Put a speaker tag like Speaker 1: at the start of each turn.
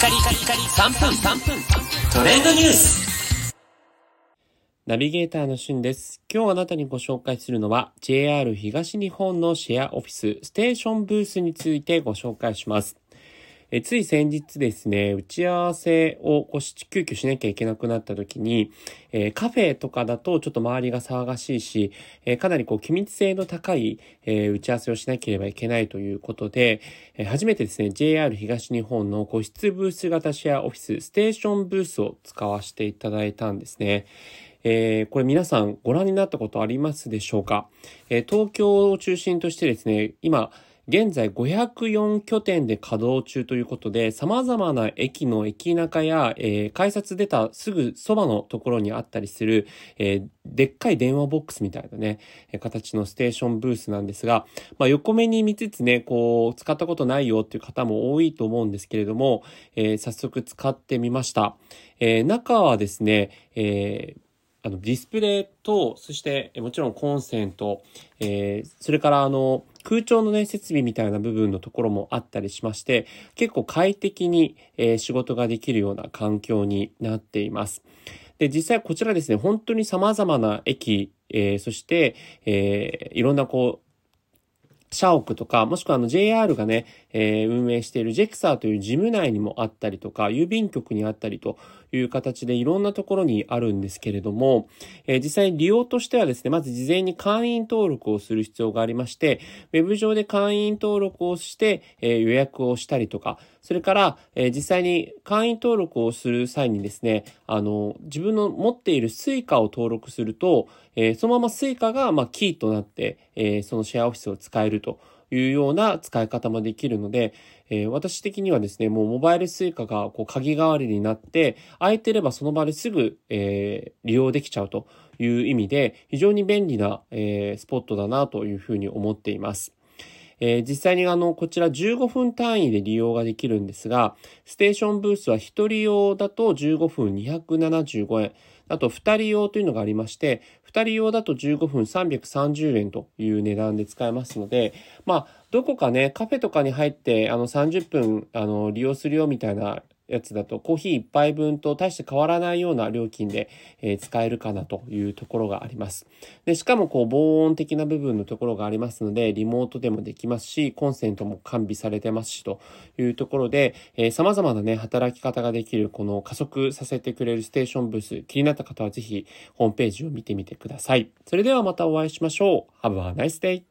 Speaker 1: カリカリカリ3分3分トレンドニュース
Speaker 2: ナビゲーターのしゅんです。今日あなたにご紹介するのは JR 東日本のシェアオフィスステーションブースについてご紹介します。えつい先日ですね、打ち合わせをこうし急遽しなきゃいけなくなった時に、えカフェとかだとちょっと周りが騒がしいし、えかなりこう機密性の高い、え打ち合わせをしなければいけないということで、え初めてですね、JR 東日本の個室ブース型シェアオフィスステーションブースを使わせていただいたんですね。えーこれ皆さんご覧になったことありますでしょうか、えー東京を中心としてですね、今、現在504拠点で稼働中ということで、様々な駅の駅中や、えー改札出たすぐそばのところにあったりする、えーでっかい電話ボックスみたいなね、形のステーションブースなんですが、まあ、横目に見つつね、こう、使ったことないよっていう方も多いと思うんですけれども、えー早速使ってみました。え中はですね、えーあの、ディスプレイと、そして、もちろんコンセント、えーそれからあの、空調のね、設備みたいな部分のところもあったりしまして、結構快適に、えー仕事ができるような環境になっています。で、実際こちらですね、本当に様々な駅、えーそして、えーいろんなこう、社屋とか、もしくはあの JR がね、えー運営している JEXA という事務内にもあったりとか、郵便局にあったりという形でいろんなところにあるんですけれども、えー実際利用としてはですね、まず事前に会員登録をする必要がありまして、ウェブ上で会員登録をして、えー予約をしたりとか、それから、えー実際に会員登録をする際にですね、あの、自分の持っている Suica を登録すると、えーそのまま Suica が、まあ、キーとなって、えーそのシェアオフィスを使えるというような使い方もできるので、えー私的にはですね、もうモバイル Suica がこう鍵代わりになって、空いてればその場ですぐ、えー利用できちゃうという意味で、非常に便利な、えースポットだなというふうに思っています。え実際にあの、こちら15分単位で利用ができるんですが、ステーションブースは1人用だと15分275円、あと2人用というのがありまして、2人用だと15分330円という値段で使えますので、まあ、どこかね、カフェとかに入って、あの、30分、あの、利用するよみたいなやつだと、コーヒー1杯分と大して変わらないような料金で、えー使えるかなというところがあります。で、しかもこう、防音的な部分のところがありますので、リモートでもできますし、コンセントも完備されてますし、というところで、えー様々なね、働き方ができる、この加速させてくれるステーションブース、気になった方はぜひ、ホームページを見てみてください。それではまたお会いしましょう。Have a nice day!